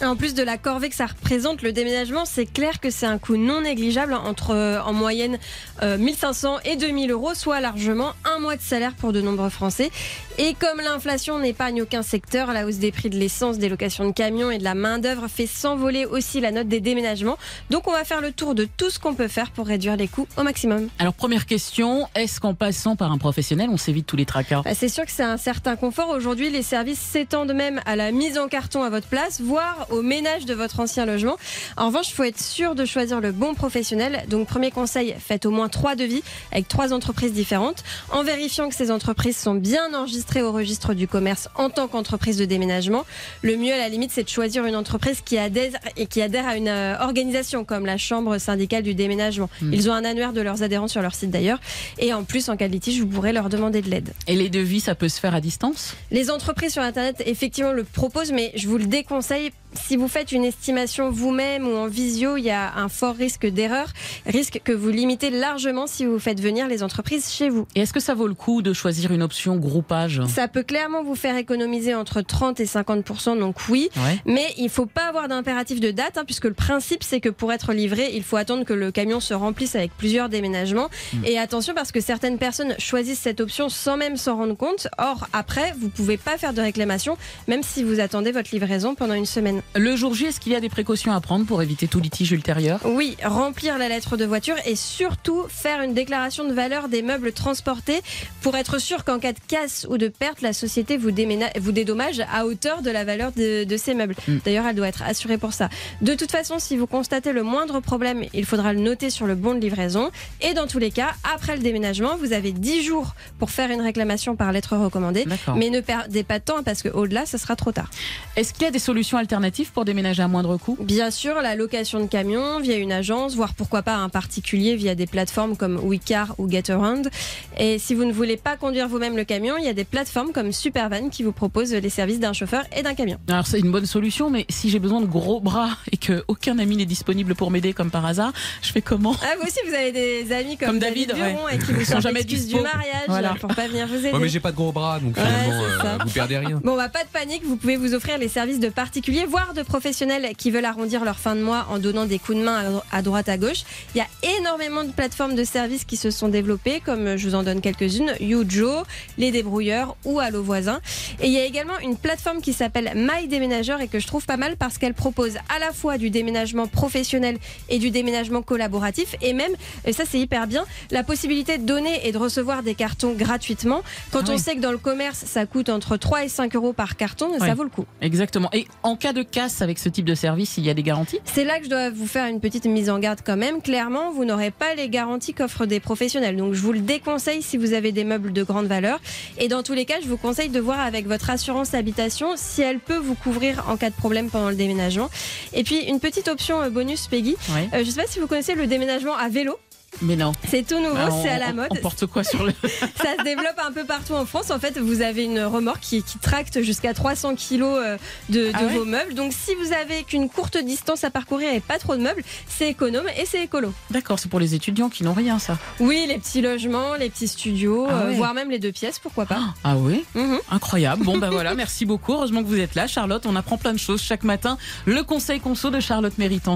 En plus de la corvée que ça représente, le déménagement, c'est clair que c'est un coût non négligeable, entre euh, en moyenne euh, 1500 et 2000 euros, soit largement un mois de salaire pour de nombreux Français. Et comme l'inflation n'épargne aucun secteur, la hausse des prix de l'essence, des locations de camions et de la main-d'œuvre fait s'envoler aussi la note des déménagements. Donc on va faire le tour de tout ce qu'on peut faire pour réduire les coûts au maximum. Alors première question, est-ce qu'en passant par un professionnel, on s'évite tous les tracas? Bah, c'est sûr que c'est un certain confort. Aujourd'hui, les services s'étendent même à la mise en carton à votre place, voire au ménage de votre ancien logement. En revanche, il faut être sûr de choisir le bon professionnel. Donc, premier conseil, faites au moins trois devis avec trois entreprises différentes, en vérifiant que ces entreprises sont bien enregistrées au registre du commerce en tant qu'entreprise de déménagement. Le mieux, à la limite, c'est de choisir une entreprise qui adhère et qui adhère à une euh, organisation comme la Chambre syndicale du déménagement. Hmm. Ils ont un annuaire de leurs adhérents sur leur site d'ailleurs. Et en plus, en cas de litige, vous pourrez leur demander de l'aide. Et les devis, ça peut se faire à distance? Les entreprises sur Internet, effectivement, le proposent, mais je vous le déconseille. Si vous faites une estimation vous-même ou en visio, il y a un fort risque d'erreur, risque que vous limitez largement si vous faites venir les entreprises chez vous. Et est-ce que ça vaut le coup de choisir une option groupage? Ça peut clairement vous faire économiser entre 30 et 50 donc oui. Ouais. Mais il faut pas avoir d'impératif de date, hein, puisque le principe c'est que pour être livré, il faut attendre que le camion se remplisse avec plusieurs déménagements. Hmm. Et attention parce que certaines personnes choisissent cette option sans même s'en rendre compte. Or après, vous pouvez pas faire de réclamation, même si vous attendez votre livraison pendant une semaine. Le jour J, est-ce qu'il y a des précautions à prendre pour éviter tout litige ultérieur? Oui, remplir la lettre de voiture et surtout faire une déclaration de valeur des meubles transportés pour être sûr qu'en cas de casse ou de perte, la société vous, dédommage à hauteur de la valeur de, de ces meubles. Mm. D'ailleurs, elle doit être assurée pour ça. De toute façon, si vous constatez le moindre problème, il faudra le noter sur le bon de livraison. Et dans tous les cas, après le déménagement, vous avez 10 jours pour faire une réclamation par lettre recommandée. Mais ne perdez pas de temps parce qu'au-delà, ça sera trop tard. Est-ce qu'il y a des solutions alternatives? Pour déménager à moindre coût Bien sûr, la location de camions via une agence, voire pourquoi pas un particulier via des plateformes comme WeCar ou GetAround. Et si vous ne voulez pas conduire vous-même le camion, il y a des plateformes comme Supervan qui vous proposent les services d'un chauffeur et d'un camion. Alors c'est une bonne solution, mais si j'ai besoin de gros bras et que aucun ami n'est disponible pour m'aider comme par hasard, je fais comment Ah, vous aussi, vous avez des amis comme, Comme David, Buron et qui vous sont jamais du mariage Voilà. pour pas venir vous aider. Ouais, mais j'ai pas de gros bras, donc Ouais, finalement, c'est euh, vous perdez rien. Bon, bah, pas de panique, vous pouvez vous offrir les services de particuliers, voire de professionnels qui veulent arrondir leur fin de mois en donnant des coups de main à dro- à droite, à gauche. Il y a énormément de plateformes de services qui se sont développées, comme euh, je vous en donne quelques-unes, Youjo, Les Débrouilleurs ou Allo Voisin. Et il y a également une plateforme qui s'appelle My Déménageur et que je trouve pas mal parce qu'elle propose à la fois du déménagement professionnel et du déménagement collaboratif et même, et ça c'est hyper bien, la possibilité de donner et de recevoir des cartons gratuitement. Quand Ah on oui. sait que dans le commerce, ça coûte entre 3 et 5 euros par carton, ça vaut le coup. Exactement. Et en cas de casse avec ce type de service, il y a des garanties? C'est là que je dois vous faire une petite mise en garde quand même. Clairement, vous n'aurez pas les garanties qu'offrent des professionnels. Donc je vous le déconseille si vous avez des meubles de grande valeur. Et dans tous les cas, je vous conseille de voir avec votre assurance habitation si elle peut vous couvrir en cas de problème pendant le déménagement. Et puis une petite option euh, bonus Peggy. Oui. Euh, je sais pas si vous connaissez le déménagement à vélo. Mais non. C'est tout nouveau, Ah, c'est à la mode. On porte quoi sur le Ça se développe un peu partout en France. En fait, vous avez une remorque qui, qui tracte jusqu'à 300 kilos euh, de, de Ah ouais vos meubles. Donc, si vous avez qu'une courte distance à parcourir et pas trop de meubles, c'est économe et c'est écolo. D'accord, c'est pour les étudiants qui n'ont rien, ça. Oui, les petits logements, les petits studios, Ah euh, ouais. voire même les deux pièces, pourquoi pas. Ah oui Mhm. Incroyable. Bon, ben voilà, merci beaucoup. Heureusement que vous êtes là, Charlotte. On apprend plein de choses chaque matin. Le conseil conso de Charlotte Méritant.